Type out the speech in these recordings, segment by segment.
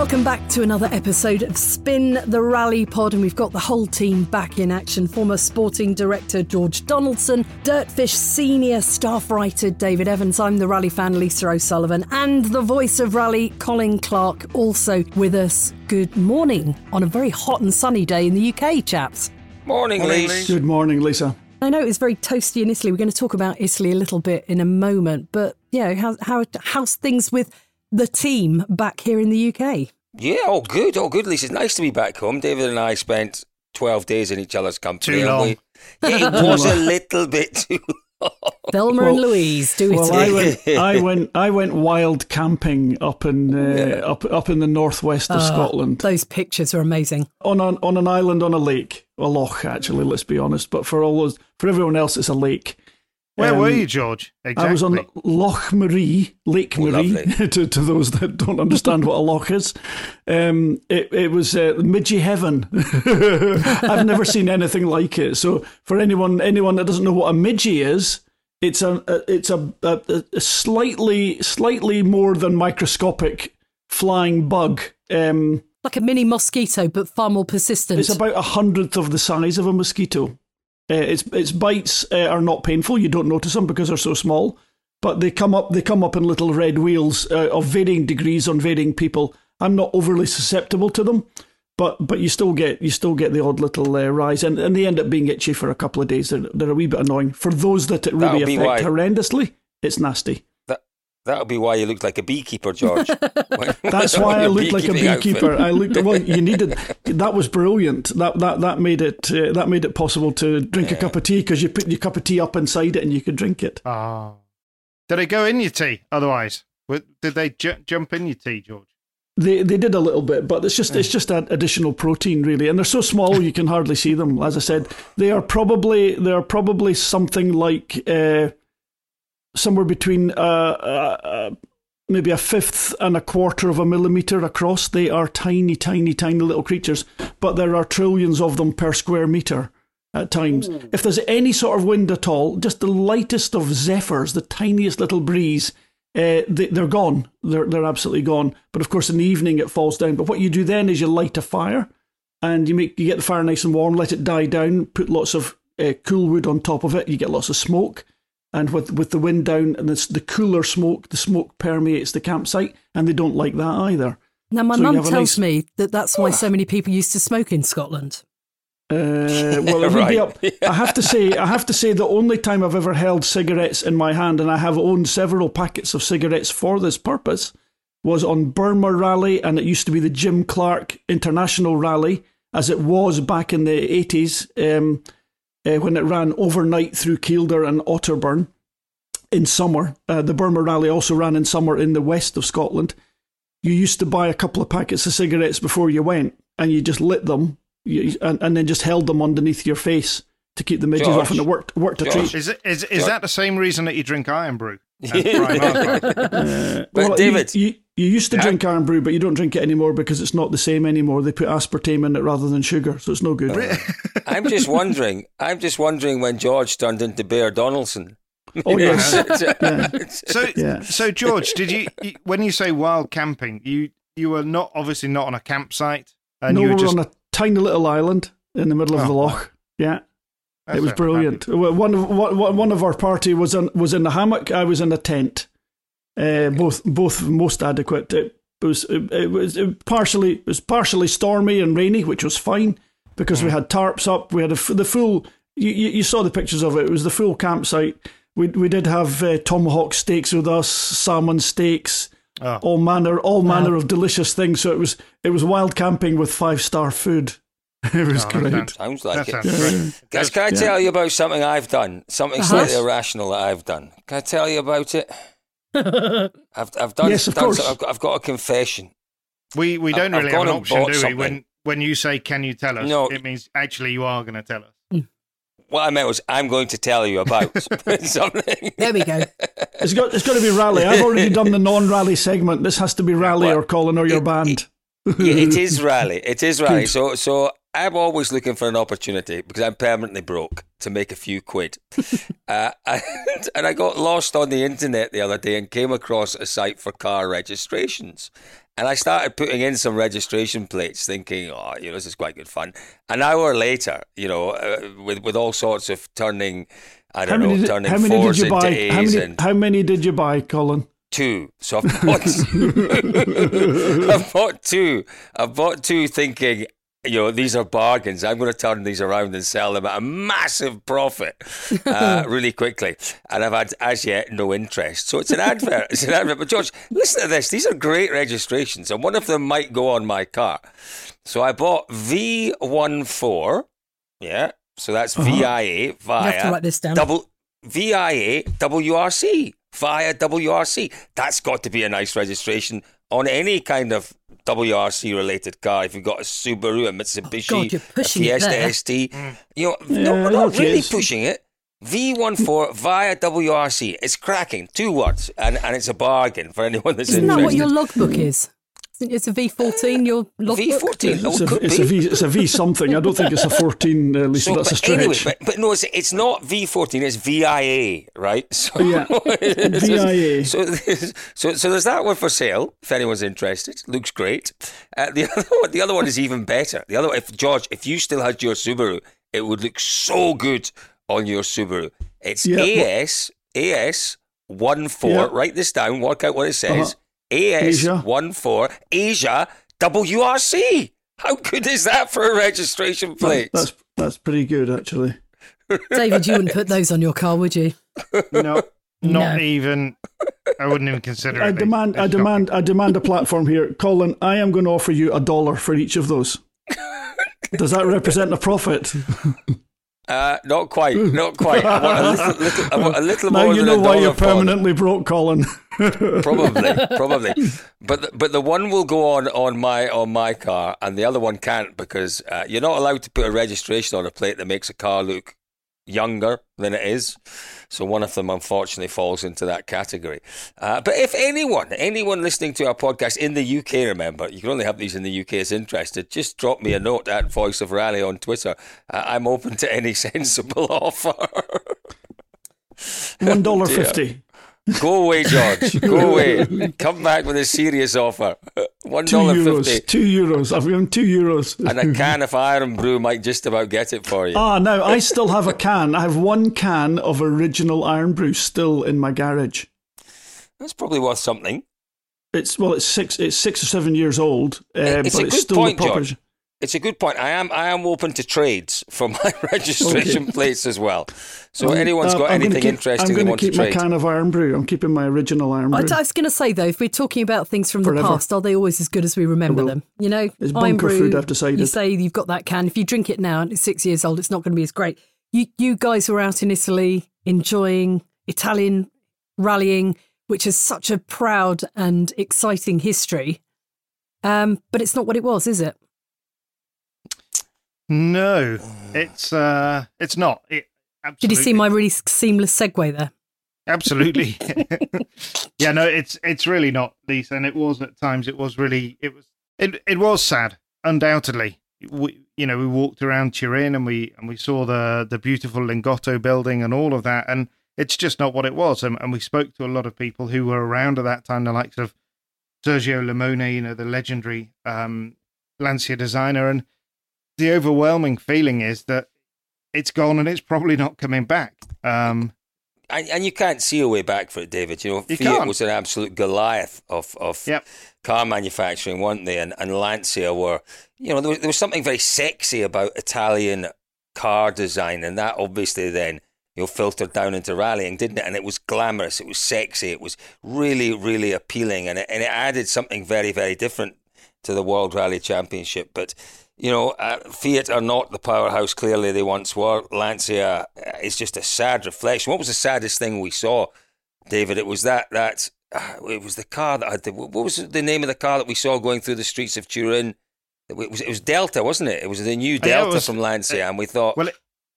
Welcome back to another episode of Spin the Rally Pod, and we've got the whole team back in action. Former sporting director George Donaldson, Dirtfish senior staff writer David Evans. I'm the rally fan Lisa O'Sullivan, and the voice of rally Colin Clark also with us. Good morning on a very hot and sunny day in the UK, chaps. Morning, Lisa. Good morning, Lisa. I know it was very toasty in Italy. We're going to talk about Italy a little bit in a moment, but yeah, how, how how's things with the team back here in the UK? Yeah, all good, all good, Lisa. It's nice to be back home. David and I spent 12 days in each other's company. Too long. we- yeah, it was a little bit too long. Thelma and Louise, do it. Well, I went, I went, I went wild camping up in uh, up up in the northwest of Scotland Those pictures are amazing. on an on an island on a lake, a loch actually. Let's be honest, but for all those, for everyone else, it's a lake. Where Um, were you, George? Exactly. I was on Loch Maree, Lake Oh, Marie, to, to those that don't understand what a loch is. Um, it, it was uh, midgie heaven. I've never seen anything like it. So for anyone anyone that doesn't know what a midgie is, it's a, a it's a, a, a slightly slightly more than microscopic flying bug. Um, Like a mini mosquito, but far more persistent. it's about a hundredth of the size of a mosquito. Uh, its its bites uh, are not painful. You don't notice them because they're so small. But they come up they come up in little red wheels uh, of varying degrees on varying people. I'm not overly susceptible to them, but but you still get you still get the odd little uh, rise, and, and they end up being itchy for a couple of days. They're, they're a wee bit annoying for those that it really That'll affect horrendously. It's nasty. That, that'll be why you looked like a beekeeper, George. That's why I Your looked like a beekeeping outfit. beekeeper. I looked well. You needed that was brilliant. That that that made it uh, that made it possible to drink a cup of tea because you put your cup of tea up inside it and you could drink it. Ah. Did it go in your tea otherwise? Did they ju- jump in your tea, George? They they did a little bit, but it's just it's just an additional protein really, and they're so small you can hardly see them. As I said, they are probably they are probably something like uh, somewhere between uh, uh, uh, maybe a fifth and a quarter of a millimeter across. They are tiny, tiny, tiny little creatures, but there are trillions of them per square meter at times. If there's any sort of wind at all, just the lightest of zephyrs, the tiniest little breeze, uh, they, they're gone. They're they're absolutely gone. But of course, in the evening it falls down. But what you do then is you light a fire, and you make you get the fire nice and warm, let it die down, put lots of uh, cool wood on top of it. You get lots of smoke, and with with the wind down and it's the cooler smoke, the smoke permeates the campsite, and they don't like that either. now, my so mum tells nice- me that that's why so many people used to smoke in Scotland. Uh, well, it would be up. I have to say, I have to say, the only time I've ever held cigarettes in my hand, and I have owned several packets of cigarettes for this purpose, was on Burmah Rally, and it used to be the Jim Clark International Rally, as it was back in the eighties, um, uh, when it ran overnight through Kielder and Otterburn in summer. Uh, the Burmah Rally also ran in summer in the west of Scotland. You used to buy a couple of packets of cigarettes before you went, and you just lit them, you, and, and then just held them underneath your face to keep the midges George. off, and it worked worked a George. treat. Is it is is George. that the same reason that you drink Irn-Bru? And prime alcohol? Uh, But well, David- you, you, you used to Yeah. drink Irn-Bru, but you don't drink it anymore because it's not the same anymore. They put aspartame in it rather than sugar, so it's no good. I'm just wondering. I'm just wondering when George turned into Bear Donaldson. Oh yes, So Yeah. so George, did you you- when you say wild camping, you you were not obviously not on a campsite, and no, you we were were just on a tiny little island in the middle of Oh, the loch. Yeah, That's it was brilliant. One of one, one of our party was in was in the hammock. I was in a tent. Uh, both both most adequate. It was it, it was it partially it was partially stormy and rainy, which was fine because we had tarps up. We had a the full. You, you you saw the pictures of it. It was the full campsite. We we did have uh, tomahawk steaks with us, salmon steaks, Oh. all manner all manner of delicious things. So it was it was wild camping with five star food. It was Oh, great. sounds- Sounds That like it. sounds. Guys, can I Yeah. tell you about something I've done? Something Uh-huh. slightly irrational that I've done. Can I tell you about it? I've, I've done. Yes, of done course. so- I've, got, I've got a confession. We we don't I've really have an option, do we? something. When when you say, "Can you tell us?" No. it means actually you are going to tell us. What I meant was, I'm going to tell you about something. There we go. It's got it's got to be rally. I've already done the non rally segment. This has to be rally Well, or Colin or your it- band. yeah, it is rally. It is rally. Good. So, so I'm always looking for an opportunity because I'm permanently broke to make a few quid. uh, and, and I got lost on the internet the other day and came across a site for car registrations. And I started putting in some registration plates, thinking, "Oh, you know, this is quite good fun." An hour later, you know, uh, with with all sorts of turning, I don't know, did, turning how many did fours you into buy? A's How many, and how many did you buy, Colin? two. So I've bought, I've bought two. I've bought two thinking, you know, these are bargains. I'm going to turn these around and sell them at a massive profit uh, really quickly. And I've had, as yet, no interest. So it's an advert. It's an advert. But George, listen to this. These are great registrations, and one of them might go on my car. So I bought V14. Yeah. So that's Uh-huh. VIA via have to write this down. double VIA WRC via WRC. That's got to be a nice registration on any kind of WRC related car. If you've got a Subaru, a Mitsubishi, Oh, God, you're a pushing it Fiesta. ST, mm. you know, Yeah, no, we're not really it's- pushing it. V14 via WRC. It's cracking. Two words, and, and it's a bargain for anyone that's Isn't that what your logbook is? It's a V14, your logbook? V14. Oh, It's a, it's a V. It's a V something. I don't think it's a fourteen. At least So, that's a but stretch. anyway, but, but no, it's, it's not V14, it's VIA, right? So, Yeah. VIA. So, there's- so, so there's that one for sale, if anyone's interested. Looks great. Uh, the, other one, the other one is even better. The other one, if George, if you still had your Subaru, it would look so good on your Subaru. It's Yeah, AS, AS 14, Yeah. write this down, work out what it says. Uh-huh. AS Asia. 14, Asia WRC. How good is that for a registration plate? That's that's pretty good actually. David, you wouldn't put those on your car, would you? No, not No. even. I wouldn't even consider it. I demand. I demand. I demand a platform here, Colin. I am going to offer you a dollar for each of those. Does that represent a profit? Uh, not quite, not quite. I want a little, little, I want a little now more you than know why you're permanently broke, Colin. Probably, probably. But the, but the one will go on on my on my car, and the other one can't because uh, you're not allowed to put a registration on a plate that makes a car look younger than it is. So one of them, unfortunately, falls into that category. Uh, but if anyone, anyone listening to our podcast in the UK, remember, you can only have these in the UK, is interested, just drop me a note at Voice of Rally on Twitter. Uh, I'm open to any sensible offer. One dollar fifty. Go away, George. Go away. Come back with a serious offer. One euros. fifty. Two euros. I've given two euros. And a can of Irn-Bru might just about get it for you. Ah, now I still have a can. I have one can of original Irn-Bru still in my garage. That's probably worth something. It's well, it's six. It's six or seven years old, uh, It's but a it's still point, the proper. George. It's a good point. I am I am open to trades for my registration plates as well. So anyone's got I'm gonna anything keep- interesting I'm going to to keep my can of Irn-Bru. I'm keeping my original Iron I, Brew. I was going to say though, if we're talking about things from the past, are they always as good as we remember them? You know, It's Iron bunker Brew, food, I've decided. You say you've got that can. If you drink it now and it's six years old, it's not going to be as great. You you guys were out in Italy enjoying Italian rallying, which is such a proud and exciting history. Um, but it's not what it was, is it? No, it's uh, it's not. It, Did you see my really seamless segue there? Absolutely. yeah, no, it's it's really not, Lisa, and it was at times. It was really it was it it was sad, undoubtedly. We you know we walked around Turin and we and we saw the the beautiful Lingotto building and all of that, and it's just not what it was. And, and we spoke to a lot of people who were around at that time, the likes of Sergio Limone, you know, the legendary um, Lancia designer, and the overwhelming feeling is that it's gone and it's probably not coming back. Um, And, and you can't see a way back for it, David. You know, You Fiat can't. was an absolute Goliath of, of Yep. car manufacturing, weren't they? And, and Lancia were, you know, there was, there was something very sexy about Italian car design, and that obviously then, you know, filtered down into rallying, didn't it? And it was glamorous, it was sexy, it was really, really appealing, and it, and it added something very, very different to the World Rally Championship. But you know, uh, Fiat are not the powerhouse clearly they once were. Lancia uh, is just a sad reflection. What was the saddest thing we saw, David? It was that that uh, it was the car that had the, what was the name of the car that we saw going through the streets of Turin? It was, it was Delta, wasn't it? It was the new Delta yeah, was, from Lancia, and we thought, well, it,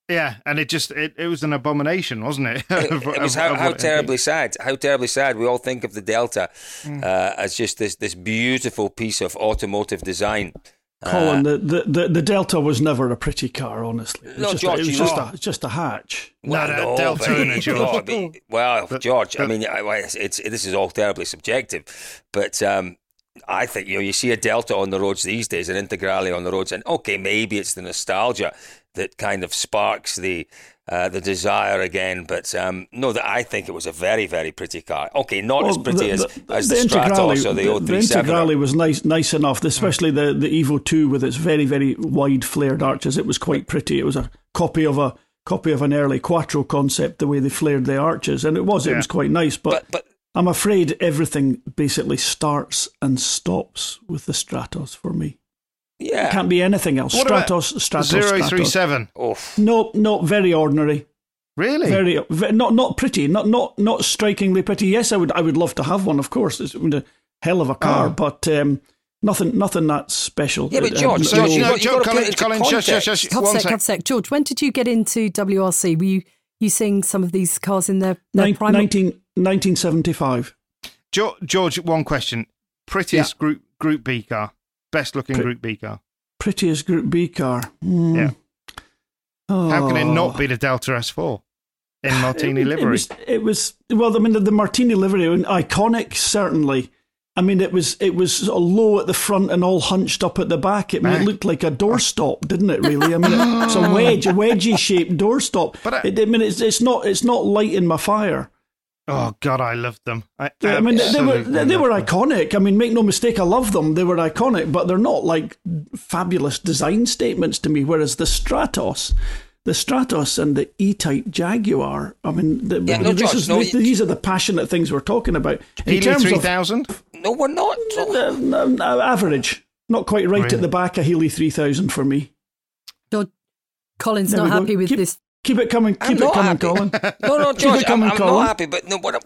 yeah, and it just it, it was an abomination, wasn't it? it, it was how, how terribly sad. How terribly sad. We all think of the Delta mm. uh, as just this this beautiful piece of automotive design. Colin, uh, the, the, the Delta was never a pretty car, honestly. It was, no, just, George, a, it was just, a, just a hatch. Well, no, no, Delta, George. well, George, I mean, it's, it's, this is all terribly subjective, but um, I think you know you see a Delta on the roads these days, an Integrale on the roads, and okay, maybe it's the nostalgia that kind of sparks the uh, the desire again. But um, no, that I think it was a very very pretty car. Okay, not well, as pretty the, as, the, as the, the Stratos or the, the 037. The Integrale was nice nice enough, especially the the Evo two with its very very wide flared arches. It was quite pretty. It was a copy of a copy of an early Quattro concept, the way they flared the arches, and it was yeah. it was quite nice. But, but, but I'm afraid everything basically starts and stops with the Stratos for me. Yeah. It can't be anything else. What Stratos, Stratos, 037. Oof. No, no, very ordinary. Really? Very, very, not not pretty, not not not strikingly pretty. Yes, I would I would love to have one. Of course, it's a hell of a car, oh. but um, nothing nothing that special. Yeah, but George, uh, George, you, know, you got to Colin, Colin, shush, shush, shush. One sec, sec. George, when did you get into WRC? Were you you seeing some of these cars in their, their Nin- prime? 19, 1975. George, one question. Prettiest yeah. Group Group B car. Best looking Group B car. Prettiest Group B car. Mm. Yeah. Oh. How can it not be the Delta S4 in Martini it, livery? It was, it was, well. I mean, the, the Martini livery, iconic certainly. I mean, it was it was sort of low at the front and all hunched up at the back. It, it looked like a doorstop, didn't it? Really? I mean, it's a wedge, a wedgy shaped doorstop. But I, it, I mean, it's, it's not it's not lighting my fire. Oh God, I loved them. I, I mean, they were they were iconic. I mean, make no mistake, I love them. They were iconic, but they're not like fabulous design statements to me. Whereas the Stratos, the Stratos and the E-Type Jaguar. I mean, the, yeah, no, this Josh, is, no, these are the passionate things we're talking about. In Healey three thousand? No, we're not. Uh, uh, average, not quite right really? at the back. A Healey three thousand for me. Colin's there not happy with keep, this Keep it coming. Keep I'm it coming, happy. Colin. no, no, George, coming, I'm, I'm not happy. But no, what,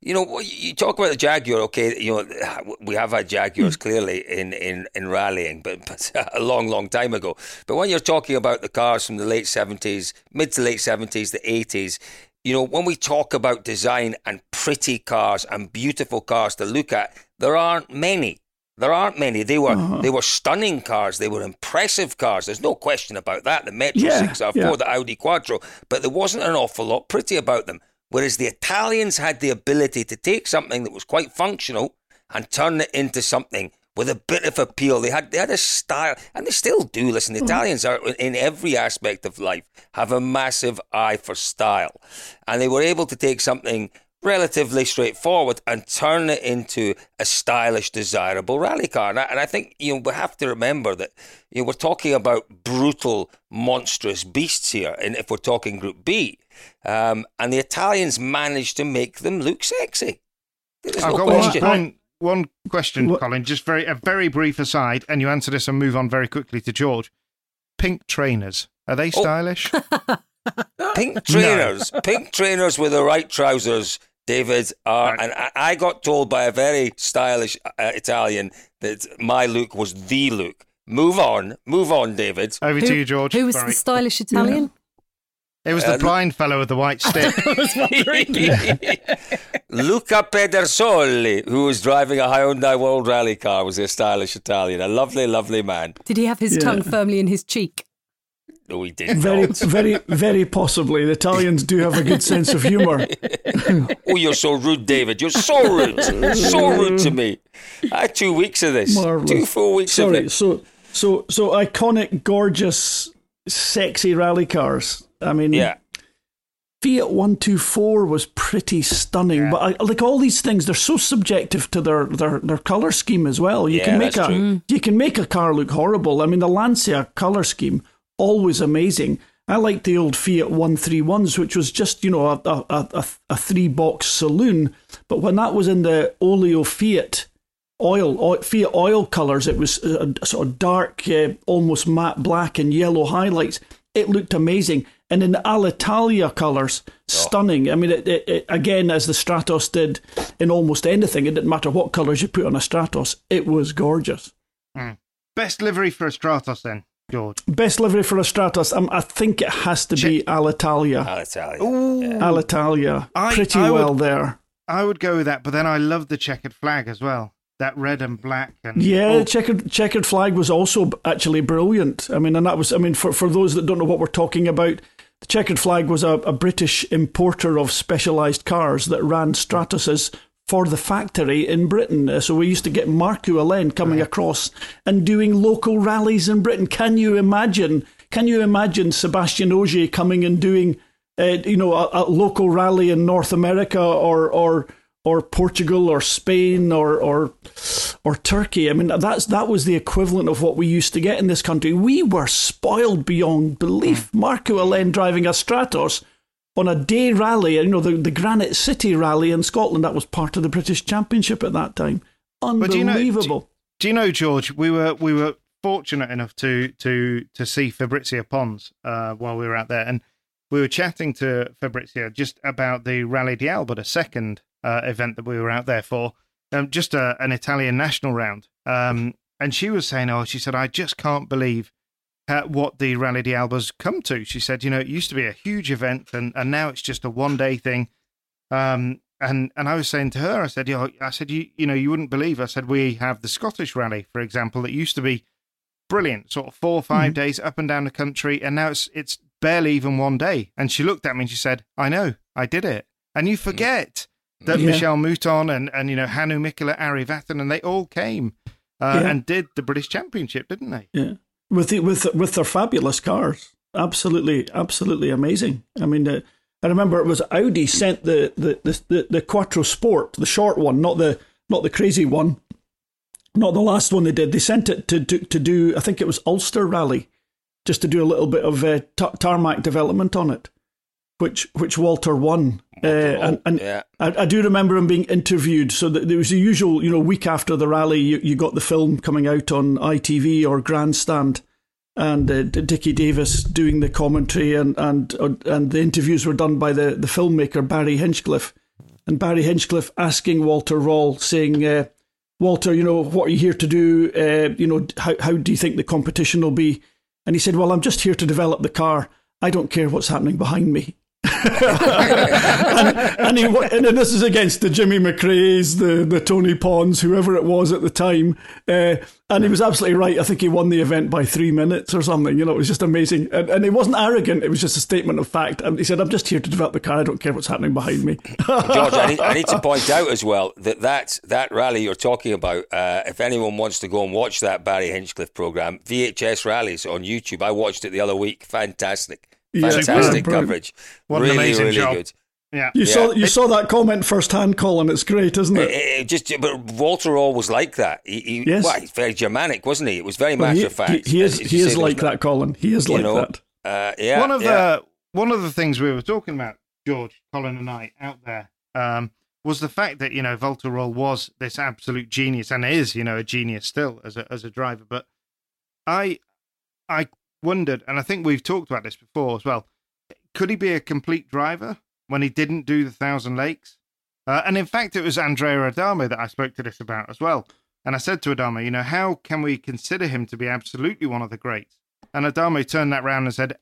you know, you talk about the Jaguar. Okay, you know, we have had Jaguars hmm. clearly in, in, in rallying, but, but a long, long time ago. But when you're talking about the cars from the late seventies, mid to late seventies, the eighties, you know, when we talk about design and pretty cars and beautiful cars to look at, there aren't many. There aren't many. They were uh-huh. they were stunning cars. They were impressive cars. There's no question about that. The Metro yeah, 6R4, yeah. the Audi Quattro, but there wasn't an awful lot pretty about them. Whereas the Italians had the ability to take something that was quite functional and turn it into something with a bit of appeal. They had they had a style, and they still do. Listen, the mm-hmm. Italians are in every aspect of life have a massive eye for style, and they were able to take something relatively straightforward and turn it into a stylish, desirable rally car. And I, and I, think you know we have to remember that you know we're talking about brutal, monstrous beasts here, and if we're talking Group B, um, and the Italians managed to make them look sexy. There's I've no got question. One, one question, what? Colin. Just very a very brief aside, and you answer this and move on very quickly to George. Pink trainers are they oh. stylish? Oh. pink trainers, no. pink trainers with the right trousers David, uh, and I got told by a very stylish uh, Italian that my look was the look. Move on, move on, David. Over who, to you, George. Who was Sorry. the stylish Italian? Yeah. It was the uh, blind fellow with the white stick. Luca Pedersoli, who was driving a Hyundai World Rally car, was a stylish Italian. A lovely, lovely man. Did he have his yeah. tongue firmly in his cheek? No, he did very, very, very possibly. The Italians do have a good sense of humour. oh, you're so rude, David. You're so rude, so rude to me. I had two weeks of this. Marvelous. Two full weeks Sorry, of it. So, so, so iconic, gorgeous, sexy rally cars. I mean, yeah. Fiat 124 was pretty stunning, yeah. but I, like all these things, they're so subjective to their, their, their color scheme as well. You yeah, can make a true. Mm-hmm. you can make a car look horrible. I mean, the Lancia color scheme always amazing. I liked the old Fiat 131s, which was just, you know, a, a, a, a three box saloon. But when that was in the Olio Fiat oil, oil Fiat oil colours, it was a, a sort of dark, uh, almost matte black and yellow highlights. It looked amazing. And in the Alitalia colours, stunning. I mean, it, it, it, again, as the Stratos did in almost anything, it didn't matter what colours you put on a Stratos, it was gorgeous. Mm. Best livery for a Stratos then? George. Best livery for a Stratos, um, I think it has to be Alitalia. Alitalia. Ooh. Yeah. Alitalia. I- Pretty I would- well there. I would go with that, but then I love the checkered flag as well. That red and black and Yeah, oh, checkered checkered flag was also actually brilliant. I mean, and that was, I mean, for, for those that don't know what we're talking about, the checkered flag was a, a British importer of specialised cars that ran Stratoses for the factory in Britain. Uh, So we used to get Markku Alén coming across and doing local rallies in Britain. Can you imagine? Can you imagine Sébastien Ogier coming and doing, uh, you know, a, a local rally in North America or or or Portugal or Spain or or or Turkey. I mean, that's that was the equivalent of what we used to get in this country. We were spoiled beyond belief. Marco Allen driving a Stratos on a day rally, you know, the, the Granite City rally in Scotland. That was part of the British Championship at that time. But do you know- Unbelievable. Do you know, George? We were we were fortunate enough to to to see Fabrizia Pons uh, while we were out there, and we were chatting to Fabrizia just about the Rally di Alba, the second uh, event that we were out there for, um, just a, an Italian national round. Um, and she was saying, "Oh, she said, I just can't believe." Uh, what the Rally di Alba's come to. She said, you know, it used to be a huge event and, and now it's just a one day thing. Um, and and I was saying to her, I said, you know, I said, you you know, you wouldn't believe. I said, we have the Scottish Rally, for example, that used to be brilliant, sort of four or 5 days up and down the country, and now it's it's barely even one day. And she looked at me and she said, I know, I did it. And you forget that Yeah. Michèle Mouton and and you know Hannu Mikkola, Ari they all came uh, Yeah. and did the British Championship, didn't they? Yeah, with the, with with their fabulous cars, absolutely, absolutely amazing. I mean, uh, I remember it was Audi sent the the, the the the Quattro Sport, the short one, not the not the crazy one, not the last one they did. They sent it to to, to do, I think it was Ulster Rally, just to do a little bit of uh, ta- tarmac development on it, which which Walter won. Uh, and and yeah. I, I do remember him being interviewed. So that there was the usual, you know, week after the rally, you, you got the film coming out on ITV or Grandstand, and uh, Dickie Davies doing the commentary, and and uh, and the interviews were done by the the filmmaker Barry Hinchliffe, and Barry Hinchliffe asking Walter Röhrl, saying, uh, "Walter, you know, what are you here to do? Uh, you know, how how do you think the competition will be?" And he said, "Well, I'm just here to develop the car. I don't care what's happening behind me." And, and, he, and this is against the Jimmy McRae's, the, the Tony Pond, whoever it was at the time. Uh, and he was absolutely right. I think he won the event by three minutes or something. You know, it was just amazing. And, and he wasn't arrogant. It was just a statement of fact. And he said, I'm just here to develop the car. I don't care what's happening behind me. George, I need, I need to point out as well that that, that rally you're talking about, uh, if anyone wants to go and watch that Barry Hinchliffe program, VHS rallies on YouTube, I watched it the other week. Fantastic. Yeah, Fantastic brilliant. coverage. What an amazing really job. good. Yeah. You Yeah. saw you saw that comment firsthand, Colin. It's great, isn't It, it? it- it just, but Walter always like that. He, he, Yes. well, he's very Germanic, wasn't he? It was very Well, matter he, of fact. he, he is As he is say, like that, Colin. He is like know, that. Uh, yeah, one of yeah. the one of the things we were talking about, George, Colin, and I out there, um, was the fact that you know Walter Volterol was this absolute genius and is you know a genius still as a as a driver. But I I wondered, and I think we've talked about this before as well. Could he be a complete driver when he didn't do the Thousand Lakes? Uh, and in fact, it was Andrea Adamo that I spoke to this about as well. And I said to Adamo, you know, how can we consider him to be absolutely one of the greats? And Adamo turned that round and said,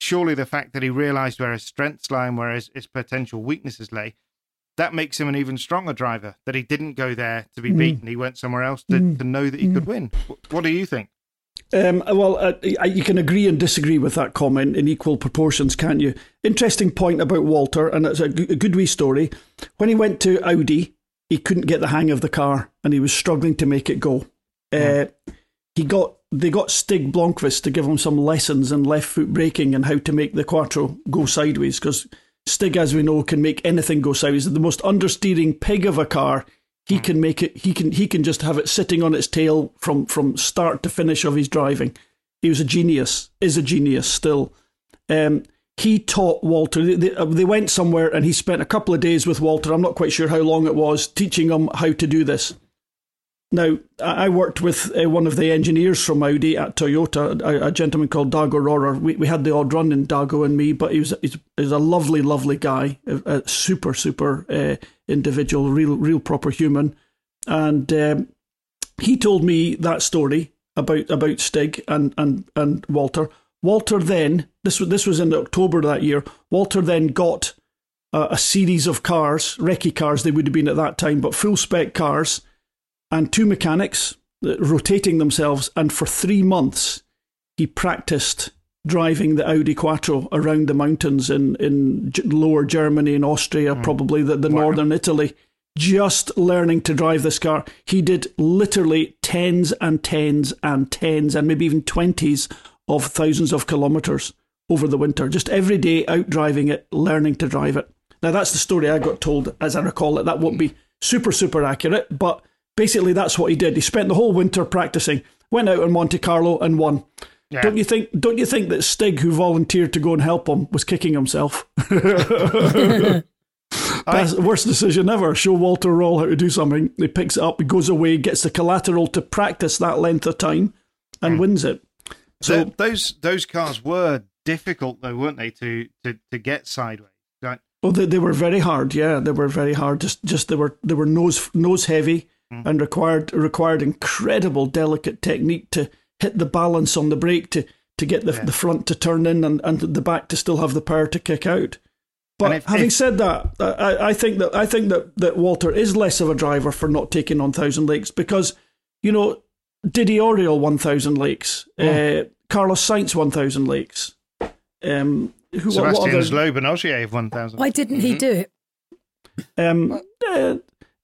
surely the fact that he realised where his strengths lie and where his, his potential weaknesses lay, that makes him an even stronger driver. That he didn't go there to be mm. beaten; he went somewhere else to, mm. to know that he mm. could win. What do you think? Um, well, uh, you can agree and disagree with that comment in equal proportions, can't you? Interesting point about Walter, and it's a g- a good wee story. When he went to Audi, he couldn't get the hang of the car, and he was struggling to make it go. Uh, he got they got Stig Blomqvist to give him some lessons in left foot braking and how to make the Quattro go sideways, because Stig, as we know, can make anything go sideways. The most understeering pig of a car, he can make it. He can he can just have it sitting on its tail from from start to finish of his driving. He was a genius, is a genius still. Um, he taught Walter. They, they, they went somewhere and he spent a couple of days with Walter. I'm not quite sure how long it was, teaching him how to do this. Now, I worked with uh, one of the engineers from Audi at Toyota, a, a gentleman called Dago Rohrer. We, we had the odd run in Dago and me, but he was, he was a lovely, lovely guy, a, a super, super uh, individual, real, real proper human. And um, he told me that story about about Stig and, and, and Walter. Walter then, this was, this was in October that year, Walter then got a, a series of cars, recce cars they would have been at that time, but full spec cars and two mechanics rotating themselves. And for three months, he practiced driving the Audi Quattro around the mountains in, in lower Germany and Austria, mm. probably the, the wow. northern Italy, just learning to drive this car. He did literally tens and tens and tens and maybe even 20s of thousands of kilometres over the winter, just every day out driving it, learning to drive it. Now, that's the story I got told, as I recall it. That won't be super, super accurate, but basically that's what he did. He spent the whole winter practicing, went out in Monte Carlo and won. Yeah. Don't you think? Don't you think that Stig, who volunteered to go and help him, was kicking himself? That's the worst decision ever. Show Walter Röhrl how to do something. He picks it up, he goes away, gets the collateral to practice that length of time, and mm. wins it. So the, those those cars were difficult, though, weren't they, to to, to get sideways? Right? Oh, they, they were very hard. Yeah, they were very hard. Just just they were they were nose nose heavy mm. and required required incredible delicate technique to hit the balance on the brake to to get the, yeah. the front to turn in and, and the back to still have the power to kick out. But if, having if, said that, I, I think that I think that, that Walter is less of a driver for not taking on Thousand Lakes because, you know, Didi Auriol won Thousand Lakes, oh. uh, Carlos Sainz won Thousand Lakes. Um, who, Sébastien Loeb one thousand. Why didn't he mm-hmm. do it? Um, uh,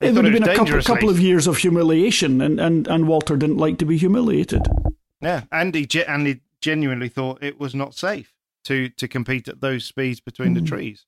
it would have been a couple, couple of years of humiliation, and, and, and Walter didn't like to be humiliated. Yeah, and he, and he genuinely thought it was not safe to, to compete at those speeds between mm. the trees.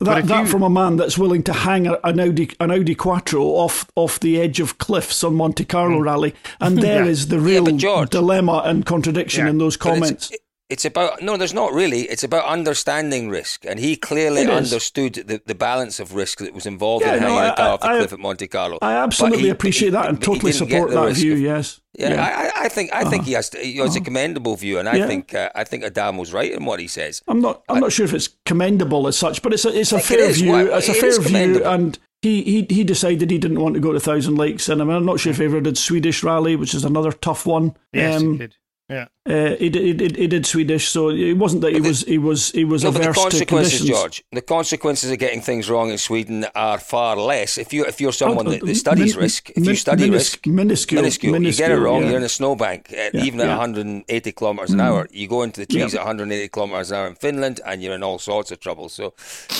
That, that you... from a man that's willing to hang an Audi an Audi Quattro off off the edge of cliffs on Monte Carlo mm. rally, and there yeah. is the real yeah, George, dilemma and contradiction yeah. in those comments it's about no there's not really. It's about understanding risk. And he clearly understood the, the balance of risk that was involved yeah, in hanging no, a car off the cliff at Monte Carlo. I absolutely he, appreciate that and totally support that view of, yes. Yeah, yeah, I, I think I uh-huh. think he has to, you know, it's a uh-huh. commendable view. And I yeah. think uh, I think Adam was right in what he says. I'm not I'm I, not sure if it's commendable as such but it's a, it's a fair it view well, it's a fair view and he, he he decided he didn't want to go to Thousand Lakes, and I'm not sure if he ever did Swedish Rally, which is another tough one. Yes, um, he did. Yeah, uh, he, did, he, he did Swedish, so it wasn't that he the, was he was he was no, averse the consequences, to George. The consequences of getting things wrong in Sweden are far less. If you if you're someone oh, that, that, studies min, risk, if min, you study risk, minuscule, minuscule, minuscule, you get it wrong, yeah. you're in a snowbank, uh, yeah, even at yeah. 180 kilometers an mm. hour. You go into the trees at 180 kilometers an hour in Finland, and you're in all sorts of trouble. So,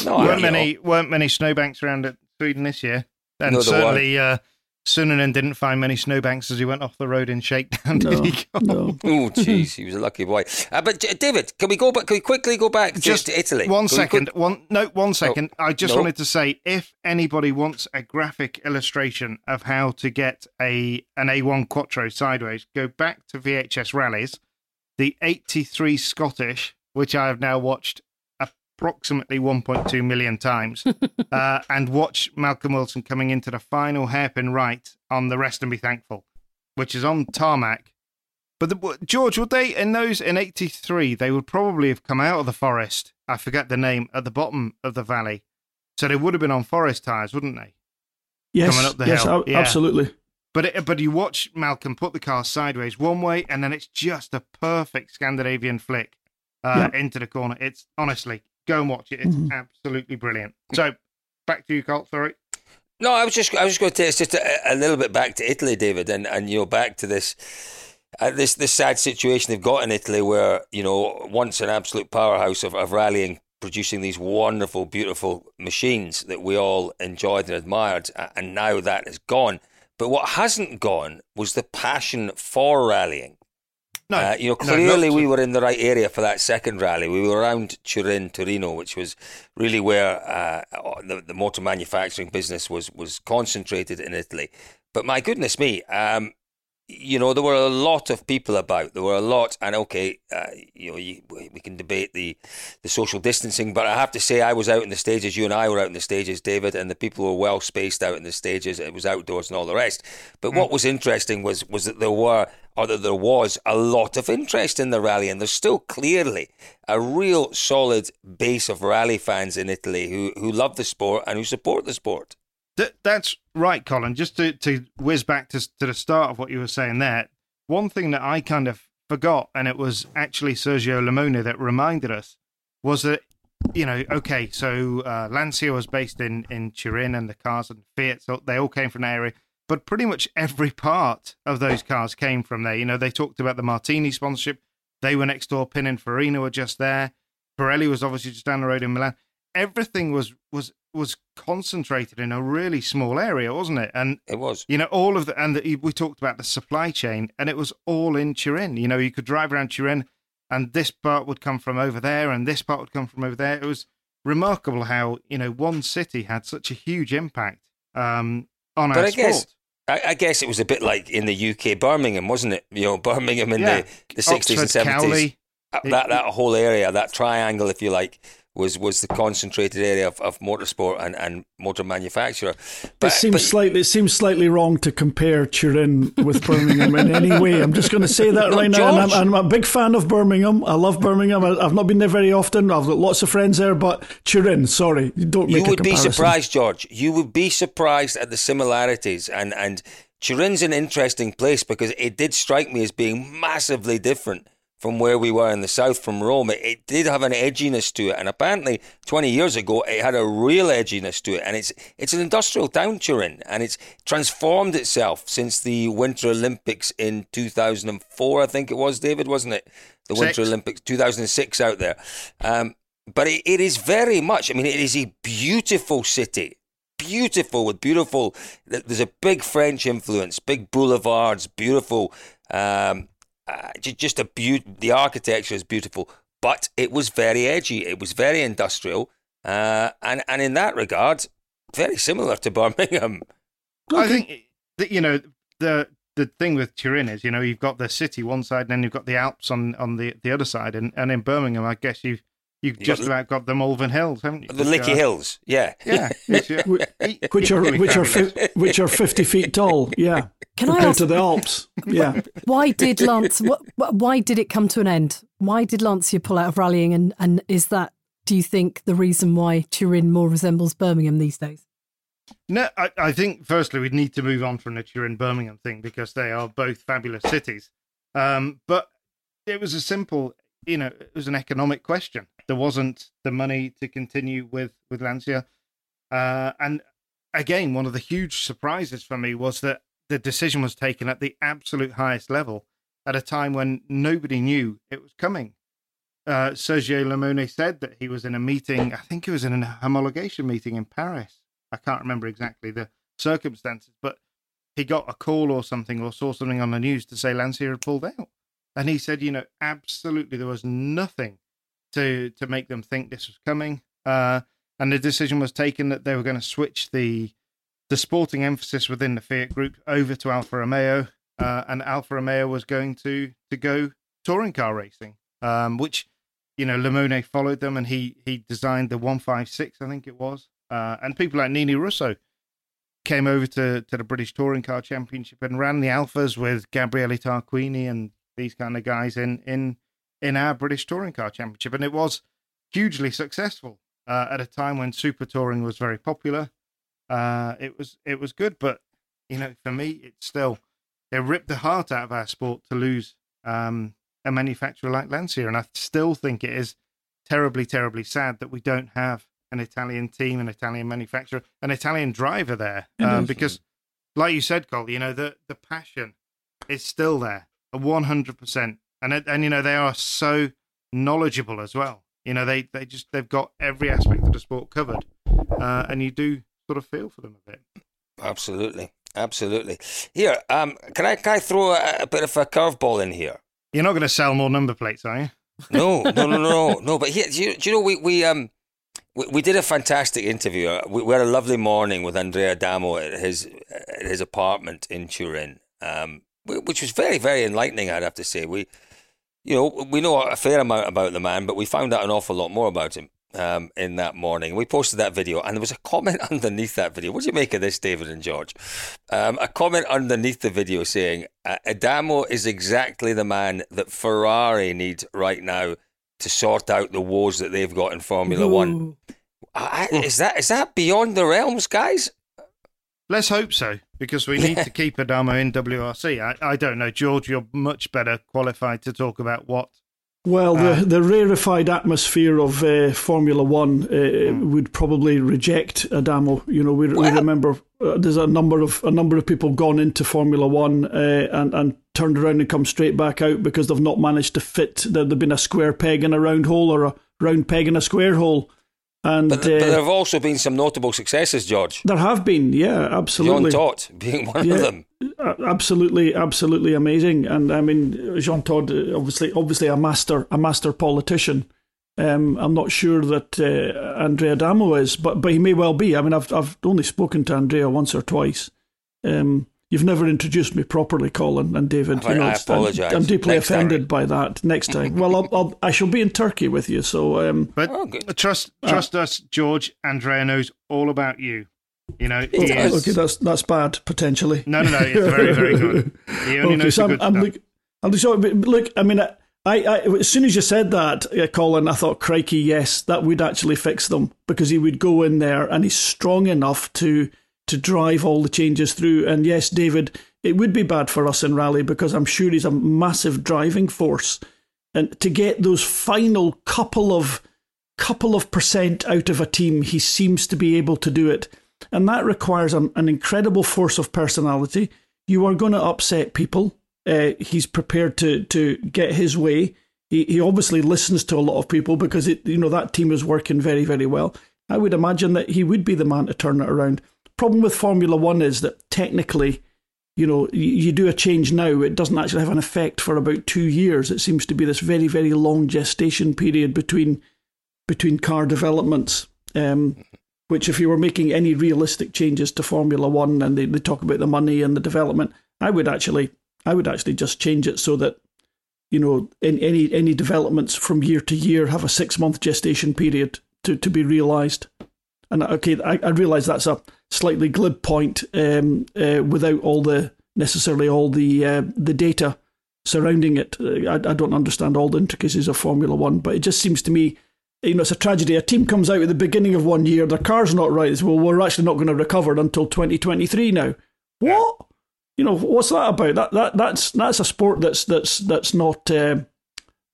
no, weren't many know. weren't many snowbanks around at Sweden this year, and no, certainly. Uh, Suninen didn't find many snowbanks as he went off the road in shakedown. No, did he? No. oh, jeez, he was a lucky boy. Uh, but David, can we go back? Can we quickly go back just to Italy? One can second. Quick... One no, one second. I just no. wanted to say, if anybody wants a graphic illustration of how to get a an A1 Quattro sideways, go back to VHS rallies, the '83 Scottish, which I have now watched approximately 1.2 million times uh, and watch Malcolm Wilson coming into the final hairpin right on the rest and be thankful, which is on tarmac. But the, George, would they in those in '83? They would probably have come out of the forest. I forget the name at the bottom of the valley, so they would have been on forest tires, wouldn't they? Yes, coming up the yes, hill. yeah. absolutely. But it, but you watch Malcolm put the car sideways one way, and then it's just a perfect Scandinavian flick uh, yeah. into the corner. It's honestly Go and watch it. It's mm-hmm. absolutely brilliant. So back to you, Colt. Sorry. No, I was just I was just going to take us just a, a, little bit back to Italy, David, and and you know back to this. Uh, this this sad situation they've got in Italy, where you know once an absolute powerhouse of, of rallying, producing these wonderful, beautiful machines that we all enjoyed and admired, and now that is gone. But what hasn't gone was the passion for rallying. No, uh, you know, clearly no, we were in the right area for that second rally. We were around Turin, Torino, which was really where uh, the, the, motor manufacturing business was was concentrated in Italy. But my goodness me, um, you know, there were a lot of people about. There were a lot, and okay, uh, you know, you, we can debate the the social distancing, but I have to say, I was out in the stages. You and I were out in the stages, David, and the people were well spaced out in the stages. It was outdoors and all the rest. But mm. what was interesting was was that there were, or that there was, a lot of interest in the rally, and there's still clearly a real solid base of rally fans in Italy who who love the sport and who support the sport. Th- that's right, Colin. Just to, to whiz back to, to the start of what you were saying there, one thing that I kind of forgot, and it was actually Sergio Limone that reminded us, was that, you know, okay, so uh, Lancia was based in, in Turin and the cars and Fiat, so they all came from the area. But pretty much every part of those cars came from there. You know, they talked about the Martini sponsorship. They were next door. Pininfarina were just there. Pirelli was obviously just down the road in Milan. Everything was was was concentrated in a really small area, wasn't it? And it was. You know, all of the and the, we talked about the supply chain, and it was all in Turin. You know, you could drive around Turin, and this part would come from over there, and this part would come from over there. It was remarkable how you know one city had such a huge impact um, on but our I sport. Guess- I, guess it was a bit like in the UK, Birmingham, wasn't it? You know, Birmingham in yeah. the, the 60s and 70s. Cowley. That, that whole area, that triangle, if you like, was was the concentrated area of, of motorsport and, and motor manufacturer. But, it seems but, slightly it seems slightly wrong to compare Turin with Birmingham in any way. I'm just going to say that right now. And I'm, I'm, a big fan of Birmingham. I love Birmingham. I, have not been there very often. I've got lots of friends there, but Turin, sorry, don't make You would be surprised, George. You would be surprised at the similarities and and. Turin's an interesting place because it did strike me as being massively different from where we were in the south from Rome, it, it, did have an edginess to it. And apparently, 20 years ago, it had a real edginess to it. And it's it's an industrial town, Turin, and it's transformed itself since the Winter Olympics in 2004, I think it was, David, wasn't it? The Winter Six. Olympics, 2006 out there. Um, but it, it is very much, I mean, it is a beautiful city beautiful with beautiful there's a big french influence big boulevards beautiful um, uh, just a beaut. The architecture is beautiful, but it was very edgy. It was very industrial, uh, and and in that regard, very similar to Birmingham. I think that you know the the thing with Turin is you know you've got the city one side, and then you've got the Alps on on the the other side, and and in Birmingham, I guess you've You've just got, about got the Malvern Hills, haven't you? The Lickey Hills, yeah, yeah, which are which are which are fifty feet tall, yeah. Can compared I ask, to the Alps, yeah. Why did Lance? Why did it come to an end? Why did Lancia pull out of rallying? And and is that do you think the reason why Turin more resembles Birmingham these days? No, I, I think firstly we'd need to move on from the Turin Birmingham thing because they are both fabulous cities. Um, but it was a simple, you know, it was an economic question there wasn't the money to continue with with Lancia. Uh, and again, one of the huge surprises for me was that the decision was taken at the absolute highest level at a time when nobody knew it was coming. Uh, Sergio Limone said that he was in a meeting. I think it was in a homologation meeting in Paris. I can't remember exactly the circumstances, but he got a call or something or saw something on the news to say Lancia had pulled out. And he said, you know, absolutely there was nothing to to make them think this was coming. Uh, and the decision was taken that they were going to switch the the sporting emphasis within the Fiat Group over to Alfa Romeo, uh, and Alfa Romeo was going to to go touring car racing, um, which you know Limone followed them, and he he designed the 156, I think it was, uh, and people like Nini Russo came over to to the British Touring Car Championship and ran the Alfas with Gabriele Tarquini and these kind of guys in in in our British Touring Car Championship, and it was hugely successful uh, at a time when super touring was very popular. Uh, it was it was good, but you know, for me, it's still it ripped the heart out of our sport to lose um, a manufacturer like Lancia, and I still think it is terribly, terribly sad that we don't have an Italian team, an Italian manufacturer, an Italian driver there, um, because, like you said, Cole, you know the the passion is still there, a one hundred percent and and you know they are so knowledgeable as well. You know they they just they've got every aspect of the sport covered, uh, and you do sort of feel for them a bit. Absolutely, absolutely. Here, um, can I can I throw a, a bit of a curveball in here? You're not going to sell more number plates, are you? no, no, no, no, no. But here, do you, do you know we we um we, we did a fantastic interview. Uh, we, we, had a lovely morning with Andrea Adamo at his at his apartment in Turin. Um, which was very, very enlightening. I'd have to say we, you know, we know a fair amount about the man, but we found out an awful lot more about him um, in that morning. We posted that video, and there was a comment underneath that video. What do you make of this, David and George? Um, a comment underneath the video saying Adamo is exactly the man that Ferrari needs right now to sort out the woes that they've got in Formula Ooh. One. I, is that is that beyond the realms, guys? Let's hope so, because we need to keep Adamo in WRC. I, I don't know, George. You're much better qualified to talk about what. Well, Uh, the the rarefied atmosphere of uh, Formula One uh, would probably reject Adamo. You know, we, we remember uh, there's a number of a number of people gone into Formula One uh, and and turned around and come straight back out because they've not managed to fit. There, they've been a square peg in a round hole or a round peg in a square hole, and But, uh, but there have also been some notable successes, George. there have been, yeah, absolutely. absolutely. Todt being one Yeah. of them. Absolutely, absolutely amazing. And I mean, Jean Todt, uh, obviously, obviously a master, a master politician. Um, I'm not sure that uh, Andrea Adamo is, but but he may well be. I mean, I've I've only spoken to Andrea once or twice. Um, you've never introduced me properly, Colin and David. I- I it's- I'm- apologise. I'm, deeply Next time. offended by that. Next time, well, I'll, I'll, I shall be in Turkey with you. So um, But Oh, good. trust trust us, George. Andrea knows all about you. You know, he does. is. okay, that's that's bad potentially. No, no, no. It's very, very good. He only knows so the I'm, good I'm stuff. look, I'm just sorry, look. I mean, I, I, as soon as you said that, uh, Colin, I thought, crikey, yes, that would actually fix them because he would go in there and he's strong enough to to drive all the changes through. And yes, David, it would be bad for us in rally because I'm sure he's a massive driving force, and to get those final couple of couple of percent out of a team, he seems to be able to do it. And that requires an, an incredible force of personality. You are going to upset people. Uh, he's prepared to to get his way. He he obviously listens to a lot of people because it you know that team is working very very well. I would imagine that he would be the man to turn it around. Problem with Formula One is that technically, you know, you, do a change now, it doesn't actually have an effect for about two years. It seems to be this very very long gestation period between between car developments. Um, which, if you were making any realistic changes to Formula One and they, they talk about the money and the development, I would actually, I would actually just change it so that, you know, in, any any developments from year to year have a six month gestation period to, to be realised. And okay, I, I realise that's a slightly glib point um, uh, without all the necessarily all the uh, the data surrounding it. Uh, I, I don't understand all the intricacies of Formula One, but it just seems to me you know, it's a tragedy. A team comes out at the beginning of one year, their car's not right. It's, well, we're actually not going to recover until 2023 now. What? You know, what's that about? That that that's that's a sport that's that's that's not uh,